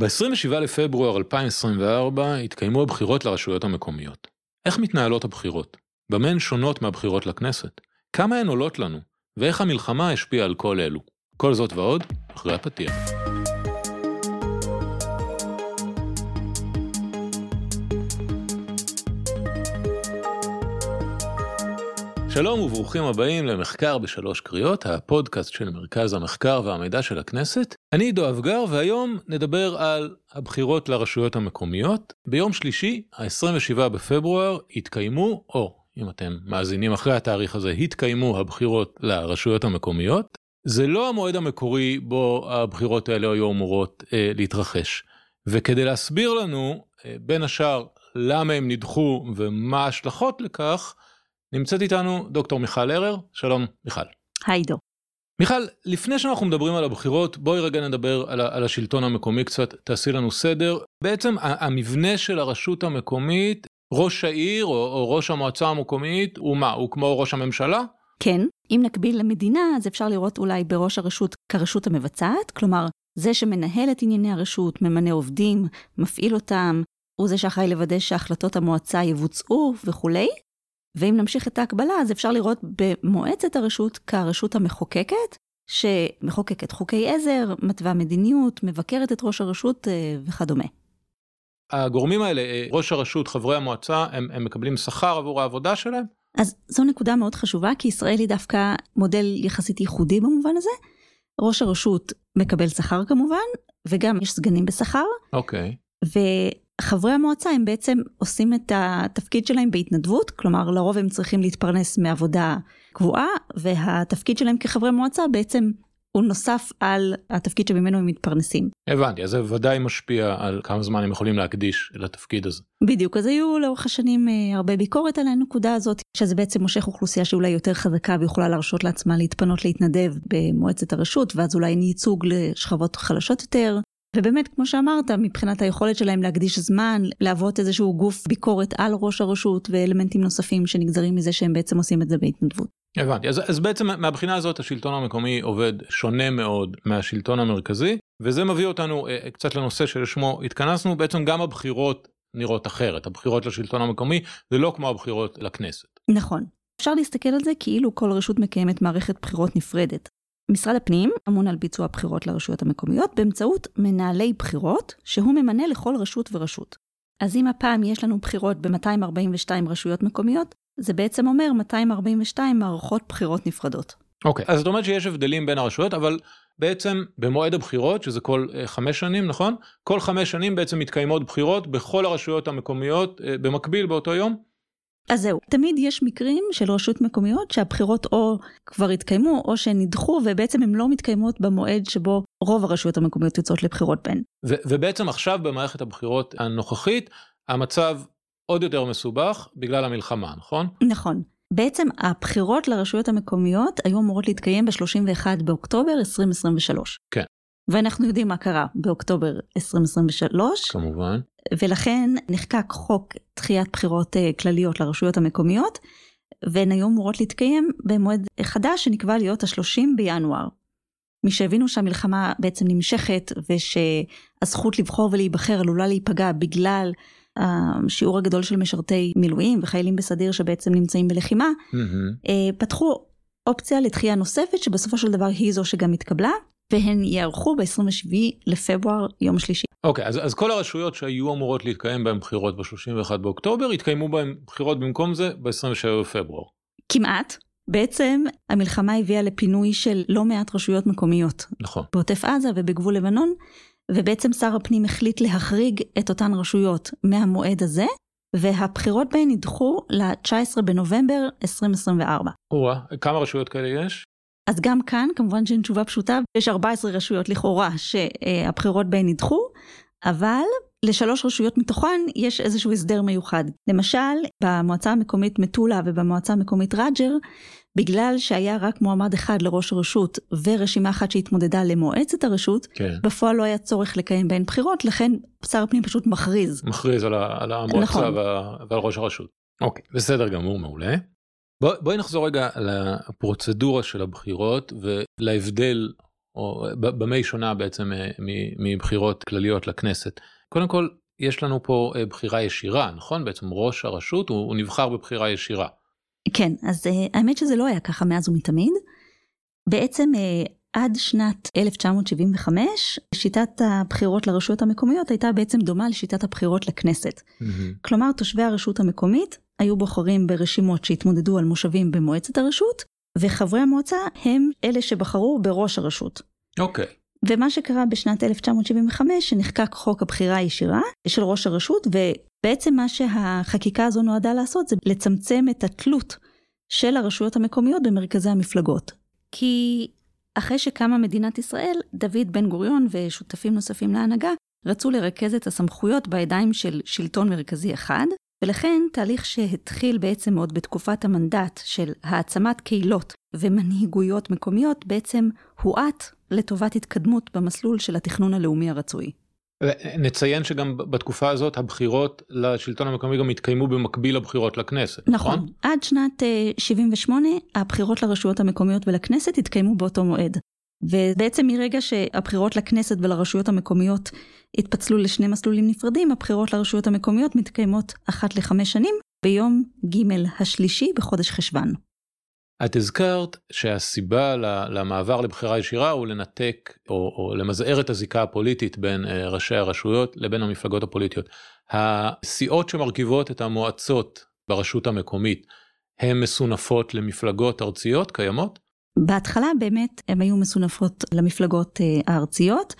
ב-27 לפברואר 2024 התקיימו הבחירות לרשויות המקומיות. איך מתנהלות הבחירות? במה הן שונות מהבחירות לכנסת? כמה הן עולות לנו? ואיך המלחמה השפיעה על כל אלו? כל זאת ועוד, אחרי הפתיח. שלום וברוכים הבאים למחקר בשלוש קריאות, הפודקאסט של מרכז המחקר והמידע של הכנסת. אני עידו אבגר והיום נדבר על הבחירות לרשויות המקומיות. ביום שלישי, ה-27 בפברואר, התקיימו, או אם אתם מאזינים אחרי התאריך הזה, התקיימו הבחירות לרשויות המקומיות. זה לא המועד המקורי בו הבחירות האלה היו אמורות אה, להתרחש. וכדי להסביר לנו, אה, בין השאר, למה הם נדחו ומה ההשלכות לכך, נמצאת איתנו דוקטור מיכל הרר, שלום מיכל. היי דו. מיכל, לפני שאנחנו מדברים על הבחירות, בואי רגע נדבר על, על השלטון המקומי קצת, תעשי לנו סדר. בעצם המבנה של הרשות המקומית, ראש העיר או, או ראש המועצה המקומית, הוא מה, הוא כמו ראש הממשלה? כן, אם נקביל למדינה, אז אפשר לראות אולי בראש הרשות כרשות המבצעת, כלומר, זה שמנהל את ענייני הרשות, ממנה עובדים, מפעיל אותם, הוא זה שאחראי לוודא שהחלטות המועצה יבוצעו וכולי, ואם נמשיך את ההקבלה, אז אפשר לראות במועצת הרשות כרשות המחוקקת, שמחוקקת חוקי עזר, מתווה מדיניות, מבקרת את ראש הרשות אה, וכדומה. הגורמים האלה, אה, ראש הרשות, חברי המועצה, הם, הם מקבלים שכר עבור העבודה שלהם? אז זו נקודה מאוד חשובה, כי ישראל היא דווקא מודל יחסית ייחודי במובן הזה. ראש הרשות מקבל שכר כמובן, וגם יש סגנים בשכר. אוקיי. Okay. חברי המועצה הם בעצם עושים את התפקיד שלהם בהתנדבות, כלומר לרוב הם צריכים להתפרנס מעבודה קבועה, והתפקיד שלהם כחברי מועצה בעצם הוא נוסף על התפקיד שממנו הם מתפרנסים. הבנתי, אז זה ודאי משפיע על כמה זמן הם יכולים להקדיש לתפקיד הזה. בדיוק, אז היו לאורך השנים אה, הרבה ביקורת על הנקודה הזאת, שזה בעצם מושך אוכלוסייה שאולי יותר חזקה ויכולה להרשות לעצמה להתפנות להתנדב במועצת הרשות, ואז אולי אין ייצוג לשכבות חלשות יותר, ובאמת, כמו שאמרת, מבחינת היכולת שלהם להקדיש זמן, להוות איזשהו גוף ביקורת על ראש הרשות ואלמנטים נוספים שנגזרים מזה שהם בעצם עושים את זה בהתנדבות. הבנתי, אז, אז בעצם מהבחינה הזאת השלטון המקומי עובד שונה מאוד מהשלטון המרכזי, וזה מביא אותנו אה, קצת לנושא שלשמו התכנסנו, בעצם גם הבחירות נראות אחרת, הבחירות לשלטון המקומי זה לא כמו הבחירות לכנסת. נכון. אפשר להסתכל על זה כאילו כל רשות מקיימת מערכת בחירות נפרדת. משרד הפנים אמון על ביצוע בחירות לרשויות המקומיות באמצעות מנהלי בחירות שהוא ממנה לכל רשות ורשות. אז אם הפעם יש לנו בחירות ב-242 רשויות מקומיות, זה בעצם אומר 242 מערכות בחירות נפרדות. אוקיי, okay, אז זאת אומרת שיש הבדלים בין הרשויות, אבל בעצם במועד הבחירות, שזה כל uh, חמש שנים, נכון? כל חמש שנים בעצם מתקיימות בחירות בכל הרשויות המקומיות uh, במקביל באותו יום? אז זהו, תמיד יש מקרים של רשות מקומיות שהבחירות או כבר התקיימו או שהן נדחו ובעצם הן לא מתקיימות במועד שבו רוב הרשויות המקומיות יוצאות לבחירות בהן. ובעצם עכשיו במערכת הבחירות הנוכחית המצב עוד יותר מסובך בגלל המלחמה, נכון? נכון. בעצם הבחירות לרשויות המקומיות היו אמורות להתקיים ב-31 באוקטובר 2023. כן. ואנחנו יודעים מה קרה באוקטובר 2023. כמובן. ולכן נחקק חוק דחיית בחירות אה, כלליות לרשויות המקומיות, והן היו אמורות להתקיים במועד חדש שנקבע להיות ה-30 בינואר. מי שהבינו שהמלחמה בעצם נמשכת ושהזכות לבחור ולהיבחר עלולה להיפגע בגלל השיעור הגדול של משרתי מילואים וחיילים בסדיר שבעצם נמצאים בלחימה, mm-hmm. פתחו אופציה לתחייה נוספת שבסופו של דבר היא זו שגם התקבלה, והן ייערכו ב-27 לפברואר יום שלישי. אוקיי, okay, אז, אז כל הרשויות שהיו אמורות להתקיים בהן בחירות ב-31 באוקטובר, התקיימו בהן בחירות במקום זה ב-27 בפברואר. כמעט. בעצם המלחמה הביאה לפינוי של לא מעט רשויות מקומיות. נכון. בעוטף עזה ובגבול לבנון, ובעצם שר הפנים החליט להחריג את אותן רשויות מהמועד הזה, והבחירות בהן נדחו ל-19 בנובמבר 2024. או כמה רשויות כאלה יש? אז גם כאן כמובן שאין תשובה פשוטה, יש 14 רשויות לכאורה שהבחירות בהן נדחו, אבל לשלוש רשויות מתוכן יש איזשהו הסדר מיוחד. למשל, במועצה המקומית מטולה ובמועצה המקומית רג'ר, בגלל שהיה רק מועמד אחד לראש הרשות ורשימה אחת שהתמודדה למועצת הרשות, כן. בפועל לא היה צורך לקיים בהן בחירות, לכן שר הפנים פשוט מכריז. מכריז על, על המועצה נכון. ועל ראש הרשות. אוקיי, בסדר גמור, מעולה. בוא, בואי נחזור רגע לפרוצדורה של הבחירות ולהבדל או במה היא שונה בעצם מבחירות כלליות לכנסת. קודם כל, יש לנו פה בחירה ישירה, נכון? בעצם ראש הרשות הוא, הוא נבחר בבחירה ישירה. כן, אז האמת שזה לא היה ככה מאז ומתמיד. בעצם עד שנת 1975 שיטת הבחירות לרשויות המקומיות הייתה בעצם דומה לשיטת הבחירות לכנסת. Mm-hmm. כלומר תושבי הרשות המקומית היו בוחרים ברשימות שהתמודדו על מושבים במועצת הרשות וחברי המועצה הם אלה שבחרו בראש הרשות. אוקיי. Okay. ומה שקרה בשנת 1975 שנחקק חוק הבחירה הישירה של ראש הרשות ובעצם מה שהחקיקה הזו נועדה לעשות זה לצמצם את התלות של הרשויות המקומיות במרכזי המפלגות. כי אחרי שקמה מדינת ישראל, דוד בן גוריון ושותפים נוספים להנהגה רצו לרכז את הסמכויות בידיים של שלטון מרכזי אחד, ולכן תהליך שהתחיל בעצם עוד בתקופת המנדט של העצמת קהילות ומנהיגויות מקומיות, בעצם הואט לטובת התקדמות במסלול של התכנון הלאומי הרצוי. נציין שגם בתקופה הזאת הבחירות לשלטון המקומי גם התקיימו במקביל לבחירות לכנסת, נכון? נכון. עד שנת 78 אה, הבחירות לרשויות המקומיות ולכנסת התקיימו באותו מועד. ובעצם מרגע שהבחירות לכנסת ולרשויות המקומיות התפצלו לשני מסלולים נפרדים, הבחירות לרשויות המקומיות מתקיימות אחת לחמש שנים ביום ג' השלישי בחודש חשוון. את הזכרת שהסיבה למעבר לבחירה ישירה הוא לנתק או, או למזער את הזיקה הפוליטית בין אה, ראשי הרשויות לבין המפלגות הפוליטיות. הסיעות שמרכיבות את המועצות ברשות המקומית הן מסונפות למפלגות ארציות קיימות? בהתחלה באמת הן היו מסונפות למפלגות אה, הארציות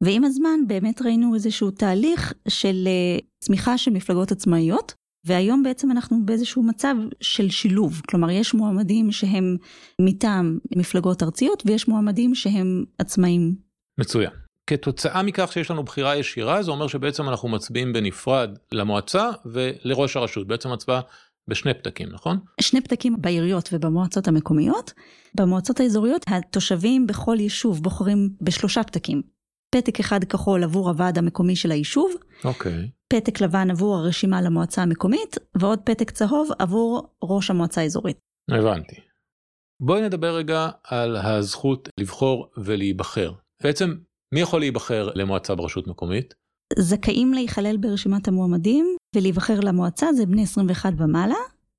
ועם הזמן באמת ראינו איזשהו תהליך של אה, צמיחה של מפלגות עצמאיות והיום בעצם אנחנו באיזשהו מצב של שילוב, כלומר יש מועמדים שהם מטעם מפלגות ארציות ויש מועמדים שהם עצמאים. מצוין. כתוצאה מכך שיש לנו בחירה ישירה זה אומר שבעצם אנחנו מצביעים בנפרד למועצה ולראש הרשות, בעצם הצבעה בשני פתקים, נכון? שני פתקים בעיריות ובמועצות המקומיות. במועצות האזוריות התושבים בכל יישוב בוחרים בשלושה פתקים. פתק אחד כחול עבור הוועד המקומי של היישוב, אוקיי. פתק לבן עבור הרשימה למועצה המקומית, ועוד פתק צהוב עבור ראש המועצה האזורית. הבנתי. בואי נדבר רגע על הזכות לבחור ולהיבחר. בעצם, מי יכול להיבחר למועצה ברשות מקומית? זכאים להיכלל ברשימת המועמדים ולהיבחר למועצה זה בני 21 ומעלה,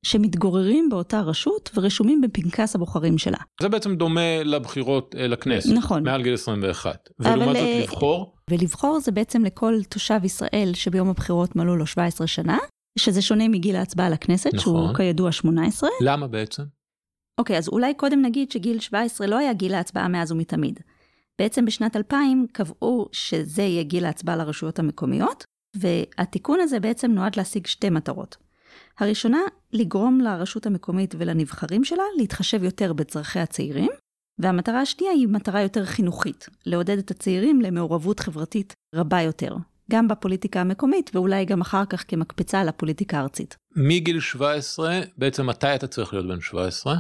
שמתגוררים באותה רשות ורשומים בפנקס הבוחרים שלה. זה בעצם דומה לבחירות אה, לכנסת. נכון. מעל גיל 21. ולעומת זאת אה, לבחור? ולבחור זה בעצם לכל תושב ישראל שביום הבחירות מלאו לו 17 שנה, שזה שונה מגיל ההצבעה לכנסת, נכון. שהוא כידוע 18. למה בעצם? אוקיי, אז אולי קודם נגיד שגיל 17 לא היה גיל ההצבעה מאז ומתמיד. בעצם בשנת 2000 קבעו שזה יהיה גיל ההצבעה לרשויות המקומיות, והתיקון הזה בעצם נועד להשיג שתי מטרות. הראשונה, לגרום לרשות המקומית ולנבחרים שלה להתחשב יותר בצרכי הצעירים, והמטרה השנייה היא מטרה יותר חינוכית, לעודד את הצעירים למעורבות חברתית רבה יותר, גם בפוליטיקה המקומית ואולי גם אחר כך כמקפצה לפוליטיקה הארצית. מגיל 17, בעצם מתי אתה צריך להיות בן 17?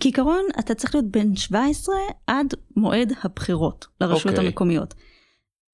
כעיקרון, אתה צריך להיות בן 17 עד מועד הבחירות לרשויות okay. אוקיי. המקומיות.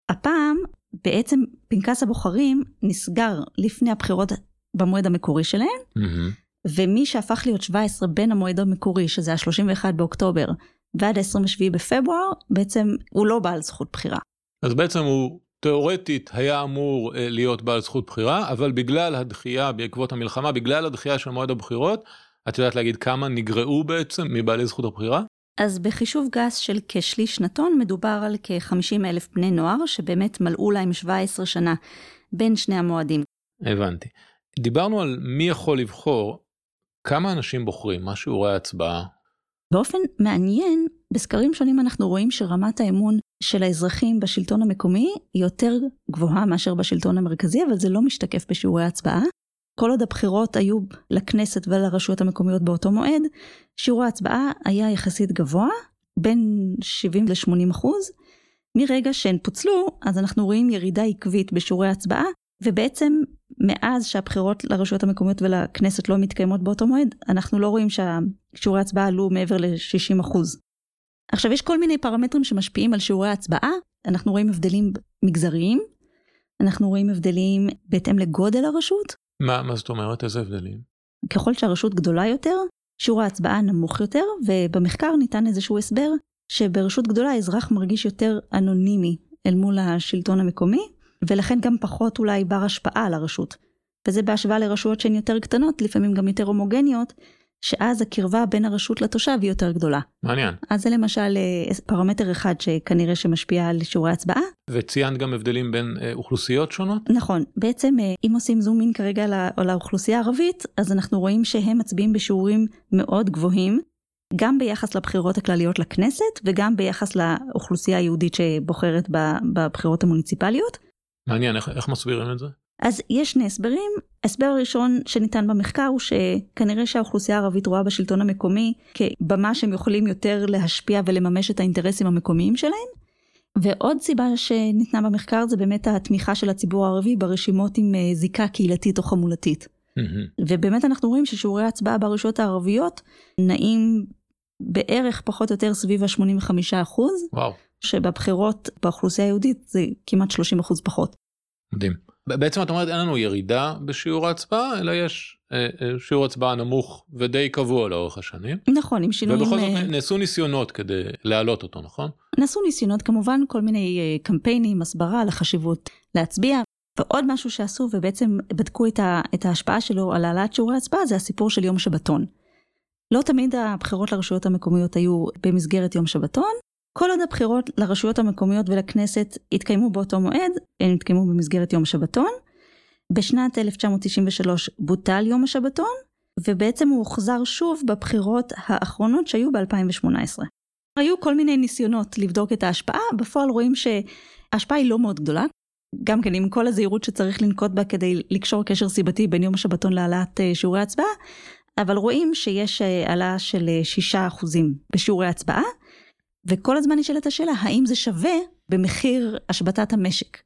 הפעם, בעצם פנקס הבוחרים נסגר לפני הבחירות במועד המקורי שלהן, mm-hmm. ומי שהפך להיות 17 בין המועד המקורי, שזה ה-31 באוקטובר, ועד ה-27 בפברואר, בעצם הוא לא בעל זכות בחירה. אז בעצם הוא תאורטית היה אמור אה, להיות בעל זכות בחירה, אבל בגלל הדחייה בעקבות המלחמה, בגלל הדחייה של מועד הבחירות, את יודעת להגיד כמה נגרעו בעצם מבעלי זכות הבחירה? אז בחישוב גס של כשליש שנתון מדובר על כ-50 אלף בני נוער שבאמת מלאו להם 17 שנה בין שני המועדים. הבנתי. דיברנו על מי יכול לבחור, כמה אנשים בוחרים, מה שיעורי ההצבעה? באופן מעניין, בסקרים שונים אנחנו רואים שרמת האמון של האזרחים בשלטון המקומי היא יותר גבוהה מאשר בשלטון המרכזי, אבל זה לא משתקף בשיעורי ההצבעה. כל עוד הבחירות היו לכנסת ולרשויות המקומיות באותו מועד, שיעור ההצבעה היה יחסית גבוה, בין 70 ל-80 אחוז. מרגע שהן פוצלו, אז אנחנו רואים ירידה עקבית בשיעורי ההצבעה, ובעצם מאז שהבחירות לרשויות המקומיות ולכנסת לא מתקיימות באותו מועד, אנחנו לא רואים ששיעורי ההצבעה עלו מעבר ל-60 אחוז. עכשיו יש כל מיני פרמטרים שמשפיעים על שיעורי ההצבעה, אנחנו רואים הבדלים מגזריים, אנחנו רואים הבדלים בהתאם לגודל הרשות. מה, מה זאת אומרת? איזה הבדלים? ככל שהרשות גדולה יותר, שיעור ההצבעה נמוך יותר, ובמחקר ניתן איזשהו הסבר שברשות גדולה האזרח מרגיש יותר אנונימי אל מול השלטון המקומי, ולכן גם פחות אולי בר השפעה על הרשות. וזה בהשוואה לרשויות שהן יותר קטנות, לפעמים גם יותר הומוגניות, שאז הקרבה בין הרשות לתושב היא יותר גדולה. מעניין. אז זה למשל אה, פרמטר אחד שכנראה שמשפיע על שיעורי הצבעה. וציינת גם הבדלים בין אה, אוכלוסיות שונות? נכון, בעצם אה, אם עושים זום אין כרגע לא, לאוכלוסייה הערבית, אז אנחנו רואים שהם מצביעים בשיעורים מאוד גבוהים, גם ביחס לבחירות הכלליות לכנסת וגם ביחס לאוכלוסייה היהודית שבוחרת בבחירות המוניציפליות. מעניין, איך, איך מסבירים את זה? אז יש שני הסברים. ההסבר הראשון שניתן במחקר הוא שכנראה שהאוכלוסייה הערבית רואה בשלטון המקומי כבמה שהם יכולים יותר להשפיע ולממש את האינטרסים המקומיים שלהם. ועוד סיבה שניתנה במחקר זה באמת התמיכה של הציבור הערבי ברשימות עם אה, זיקה קהילתית או חמולתית. ובאמת אנחנו רואים ששיעורי ההצבעה ברשויות הערביות נעים בערך פחות או יותר סביב ה-85 אחוז. וואו. שבבחירות באוכלוסייה היהודית זה כמעט 30 אחוז פחות. מדהים. בעצם את אומרת אין לנו ירידה בשיעור ההצבעה אלא יש אה, אה, שיעור הצבעה נמוך ודי קבוע לאורך השנים. נכון עם שינויים. ובכל זאת אה, נעשו ניסיונות כדי להעלות אותו נכון? נעשו ניסיונות כמובן כל מיני קמפיינים הסברה על החשיבות להצביע ועוד משהו שעשו ובעצם בדקו את, ה, את ההשפעה שלו על העלאת שיעורי ההצבעה זה הסיפור של יום שבתון. לא תמיד הבחירות לרשויות המקומיות היו במסגרת יום שבתון כל עוד הבחירות לרשויות המקומיות ולכנסת התקיימו באותו מועד, הן התקיימו במסגרת יום השבתון. בשנת 1993 בוטל יום השבתון, ובעצם הוא הוחזר שוב בבחירות האחרונות שהיו ב-2018. היו כל מיני ניסיונות לבדוק את ההשפעה, בפועל רואים שההשפעה היא לא מאוד גדולה, גם כן עם כל הזהירות שצריך לנקוט בה כדי לקשור קשר סיבתי בין יום השבתון להעלאת אה, שיעורי הצבעה, אבל רואים שיש אה, העלאה של 6% אה, בשיעורי הצבעה, וכל הזמן נשאלת השאלה, האם זה שווה במחיר השבתת המשק?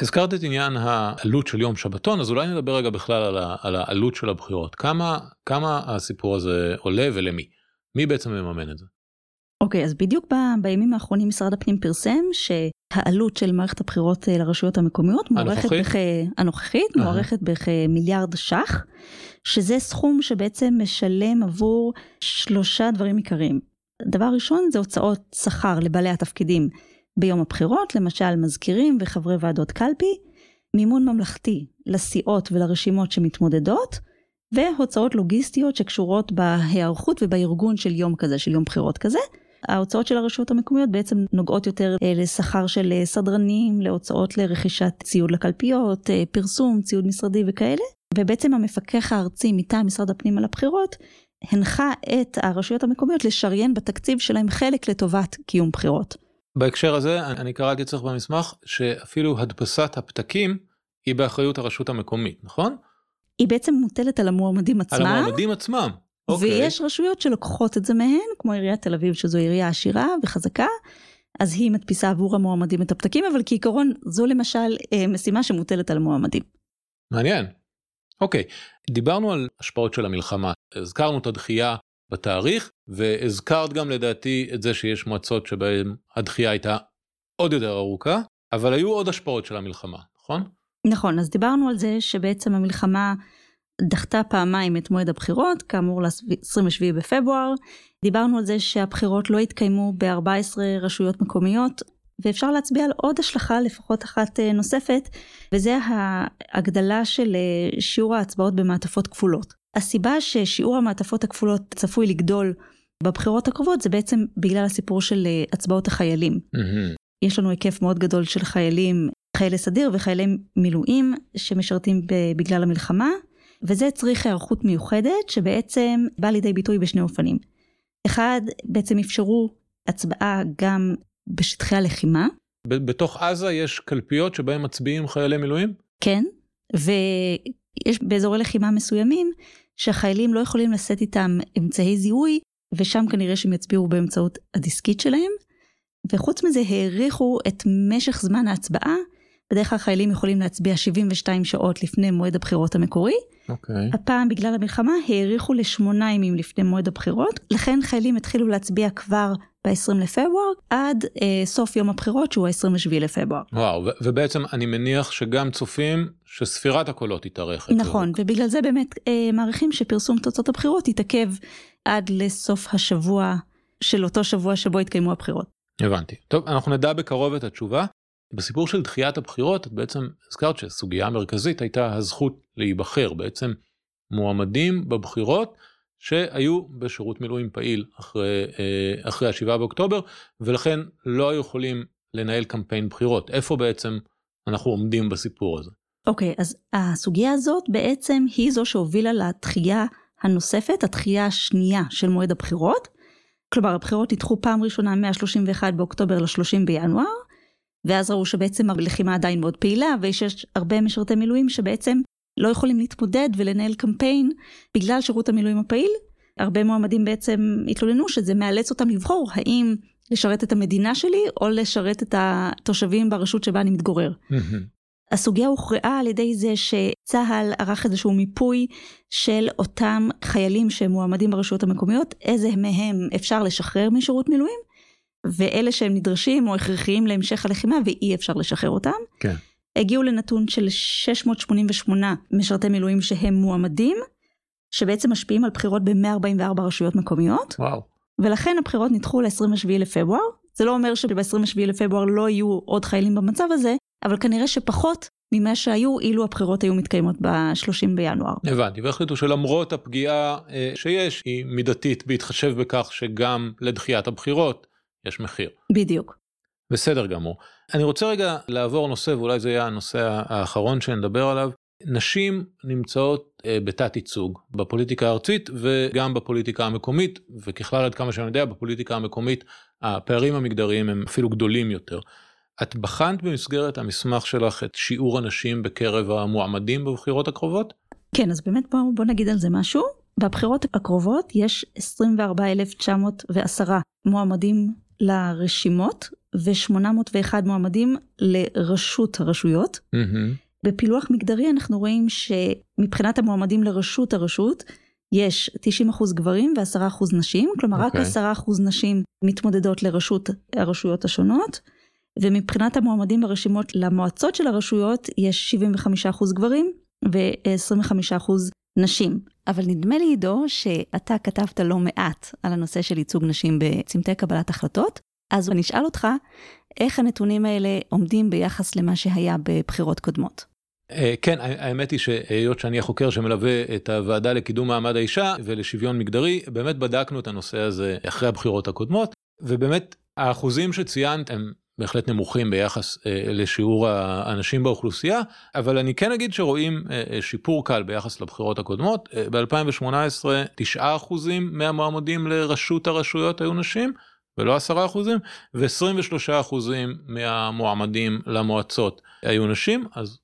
הזכרת את עניין העלות של יום שבתון, אז אולי נדבר רגע בכלל על, ה, על העלות של הבחירות. כמה, כמה הסיפור הזה עולה ולמי? מי בעצם מממן את זה? אוקיי, okay, אז בדיוק ב, בימים האחרונים משרד הפנים פרסם שהעלות של מערכת הבחירות אה, לרשויות המקומיות מוערכת בכ... הנוכחית, uh-huh. מוערכת בכמיליארד ש"ח, שזה סכום שבעצם משלם עבור שלושה דברים עיקריים. דבר ראשון זה הוצאות שכר לבעלי התפקידים ביום הבחירות, למשל מזכירים וחברי ועדות קלפי, מימון ממלכתי לסיעות ולרשימות שמתמודדות, והוצאות לוגיסטיות שקשורות בהיערכות ובארגון של יום כזה, של יום בחירות כזה. ההוצאות של הרשויות המקומיות בעצם נוגעות יותר אה, לשכר של אה, סדרנים, להוצאות לרכישת ציוד לקלפיות, אה, פרסום, ציוד משרדי וכאלה. ובעצם המפקח הארצי מטעם משרד הפנים על הבחירות הנחה את הרשויות המקומיות לשריין בתקציב שלהם חלק לטובת קיום בחירות. בהקשר הזה אני קראתי צריך במסמך שאפילו הדפסת הפתקים היא באחריות הרשות המקומית נכון? היא בעצם מוטלת על המועמדים עצמם. על המועמדים עצמם. אוקיי. ויש רשויות שלוקחות את זה מהן כמו עיריית תל אביב שזו עירייה עשירה וחזקה. אז היא מדפיסה עבור המועמדים את הפתקים אבל כעיקרון זו למשל אה, משימה שמוטלת על המועמדים. מעניין. אוקיי, דיברנו על השפעות של המלחמה, הזכרנו את הדחייה בתאריך, והזכרת גם לדעתי את זה שיש מועצות שבהן הדחייה הייתה עוד יותר ארוכה, אבל היו עוד השפעות של המלחמה, נכון? נכון, אז דיברנו על זה שבעצם המלחמה דחתה פעמיים את מועד הבחירות, כאמור ל-27 בפברואר. דיברנו על זה שהבחירות לא התקיימו ב-14 רשויות מקומיות, ואפשר להצביע על עוד השלכה לפחות אחת אה, נוספת, וזה ההגדלה של אה, שיעור ההצבעות במעטפות כפולות. הסיבה ששיעור המעטפות הכפולות צפוי לגדול בבחירות הקרובות זה בעצם בגלל הסיפור של אה, הצבעות החיילים. Mm-hmm. יש לנו היקף מאוד גדול של חיילים, חיילי סדיר וחיילי מילואים שמשרתים בגלל המלחמה, וזה צריך היערכות מיוחדת שבעצם בא לידי ביטוי בשני אופנים. אחד, בעצם אפשרו הצבעה גם בשטחי הלחימה. בתוך עזה יש קלפיות שבהם מצביעים חיילי מילואים? כן, ויש באזורי לחימה מסוימים שהחיילים לא יכולים לשאת איתם אמצעי זיהוי, ושם כנראה שהם יצביעו באמצעות הדיסקית שלהם. וחוץ מזה האריכו את משך זמן ההצבעה. בדרך כלל חיילים יכולים להצביע 72 שעות לפני מועד הבחירות המקורי. אוקיי. Okay. הפעם בגלל המלחמה האריכו לשמונה ימים לפני מועד הבחירות, לכן חיילים התחילו להצביע כבר ב-20 לפברואר עד אה, סוף יום הבחירות שהוא ה-27 לפברואר. וואו, ו- ובעצם אני מניח שגם צופים שספירת הקולות תתארך. נכון, לא. ובגלל זה באמת אה, מעריכים שפרסום תוצאות הבחירות יתעכב עד לסוף השבוע של אותו שבוע שבו התקיימו הבחירות. הבנתי. טוב, אנחנו נדע בקרוב את התשובה. בסיפור של דחיית הבחירות, את בעצם הזכרת שהסוגיה המרכזית הייתה הזכות להיבחר. בעצם מועמדים בבחירות שהיו בשירות מילואים פעיל אחרי, אה, אחרי השבעה באוקטובר, ולכן לא היו יכולים לנהל קמפיין בחירות. איפה בעצם אנחנו עומדים בסיפור הזה? אוקיי, okay, אז הסוגיה הזאת בעצם היא זו שהובילה לתחייה הנוספת, התחייה השנייה של מועד הבחירות. כלומר, הבחירות נדחו פעם ראשונה מ-31 באוקטובר ל-30 בינואר, ואז ראו שבעצם הלחימה עדיין מאוד פעילה, ויש הרבה משרתי מילואים שבעצם לא יכולים להתמודד ולנהל קמפיין בגלל שירות המילואים הפעיל. הרבה מועמדים בעצם התלוננו שזה מאלץ אותם לבחור האם לשרת את המדינה שלי או לשרת את התושבים ברשות שבה אני מתגורר. הסוגיה הוכרעה על ידי זה שצה"ל ערך איזשהו מיפוי של אותם חיילים שמועמדים ברשויות המקומיות, איזה מהם אפשר לשחרר משירות מילואים, ואלה שהם נדרשים או הכרחיים להמשך הלחימה ואי אפשר לשחרר אותם. כן. הגיעו לנתון של 688 משרתי מילואים שהם מועמדים, שבעצם משפיעים על בחירות ב-144 רשויות מקומיות. וואו. ולכן הבחירות נדחו ל-27 לפברואר. זה לא אומר שב-27 לפברואר לא יהיו עוד חיילים במצב הזה, אבל כנראה שפחות ממה שהיו אילו הבחירות היו מתקיימות ב-30 בינואר. הבנתי, והחליטו שלמרות הפגיעה אה, שיש, היא מידתית בהתחשב בכך שגם לדחיית הבחירות יש מחיר. בדיוק. בסדר גמור. אני רוצה רגע לעבור נושא, ואולי זה יהיה הנושא האחרון שנדבר עליו. נשים נמצאות אה, בתת ייצוג בפוליטיקה הארצית וגם בפוליטיקה המקומית, וככלל עד כמה שאני יודע בפוליטיקה המקומית הפערים המגדריים הם אפילו גדולים יותר. את בחנת במסגרת המסמך שלך את שיעור הנשים בקרב המועמדים בבחירות הקרובות? כן, אז באמת בוא, בוא נגיד על זה משהו. בבחירות הקרובות יש 24,910 מועמדים לרשימות ו-801 מועמדים לראשות הרשויות. Mm-hmm. בפילוח מגדרי אנחנו רואים שמבחינת המועמדים לראשות הרשות, יש 90% גברים ו-10% נשים, כלומר okay. רק 10% אוקיי. נשים מתמודדות לראשות הרשויות השונות, ומבחינת המועמדים ברשימות למועצות של הרשויות, יש 75% גברים ו-25% נשים. אבל נדמה לי, עידו, שאתה כתבת לא מעט על הנושא של ייצוג נשים בצמתי קבלת החלטות, אז אני אשאל אותך, איך הנתונים האלה עומדים ביחס למה שהיה בבחירות קודמות? אה, כן, האמת היא שהיות שאני החוקר שמלווה את הוועדה לקידום מעמד האישה ולשוויון מגדרי, באמת בדקנו את הנושא הזה אחרי הבחירות הקודמות, ובאמת האחוזים שציינת הם בהחלט נמוכים ביחס אה, לשיעור האנשים באוכלוסייה, אבל אני כן אגיד שרואים אה, שיפור קל ביחס לבחירות הקודמות. ב-2018 9% מהמועמדים לראשות הרשויות היו נשים, ולא 10%, ו-23% מהמועמדים למועצות היו נשים, אז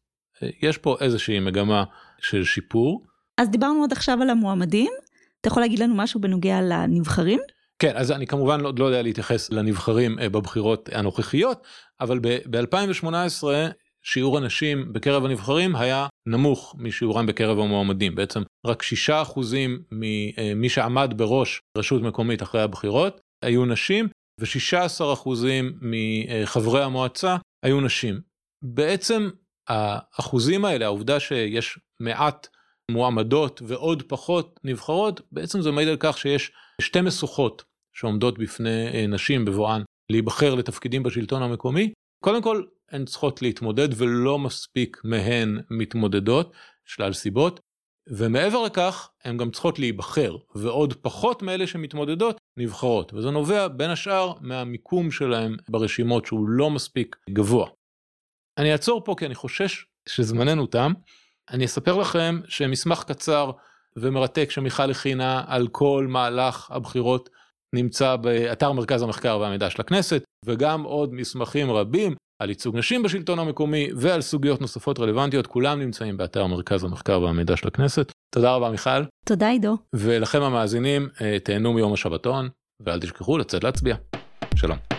יש פה איזושהי מגמה של שיפור. אז דיברנו עד עכשיו על המועמדים, אתה יכול להגיד לנו משהו בנוגע לנבחרים? כן, אז אני כמובן עוד לא יודע להתייחס לנבחרים אה, בבחירות הנוכחיות, אבל ב-2018 שיעור הנשים בקרב הנבחרים היה נמוך משיעורם בקרב המועמדים. בעצם רק 6% ממי אה, שעמד בראש רשות מקומית אחרי הבחירות היו נשים, ו-16% מחברי המועצה היו נשים. בעצם האחוזים האלה, העובדה שיש מעט מועמדות ועוד פחות נבחרות, בעצם זה מעיד על כך שיש שתי משוכות שעומדות בפני אה, נשים בבואן להיבחר לתפקידים בשלטון המקומי. קודם כל, הן צריכות להתמודד ולא מספיק מהן מתמודדות, שלל סיבות, ומעבר לכך, הן גם צריכות להיבחר, ועוד פחות מאלה שמתמודדות נבחרות, וזה נובע בין השאר מהמיקום שלהם ברשימות שהוא לא מספיק גבוה. אני אעצור פה כי אני חושש שזמננו תם. אני אספר לכם שמסמך קצר ומרתק שמיכל הכינה על כל מהלך הבחירות נמצא באתר מרכז המחקר והמידע של הכנסת, וגם עוד מסמכים רבים על ייצוג נשים בשלטון המקומי ועל סוגיות נוספות רלוונטיות, כולם נמצאים באתר מרכז המחקר והמידע של הכנסת. תודה רבה מיכל. תודה עידו. ולכם המאזינים, אה, תהנו מיום השבתון, ואל תשכחו לצאת להצביע. שלום.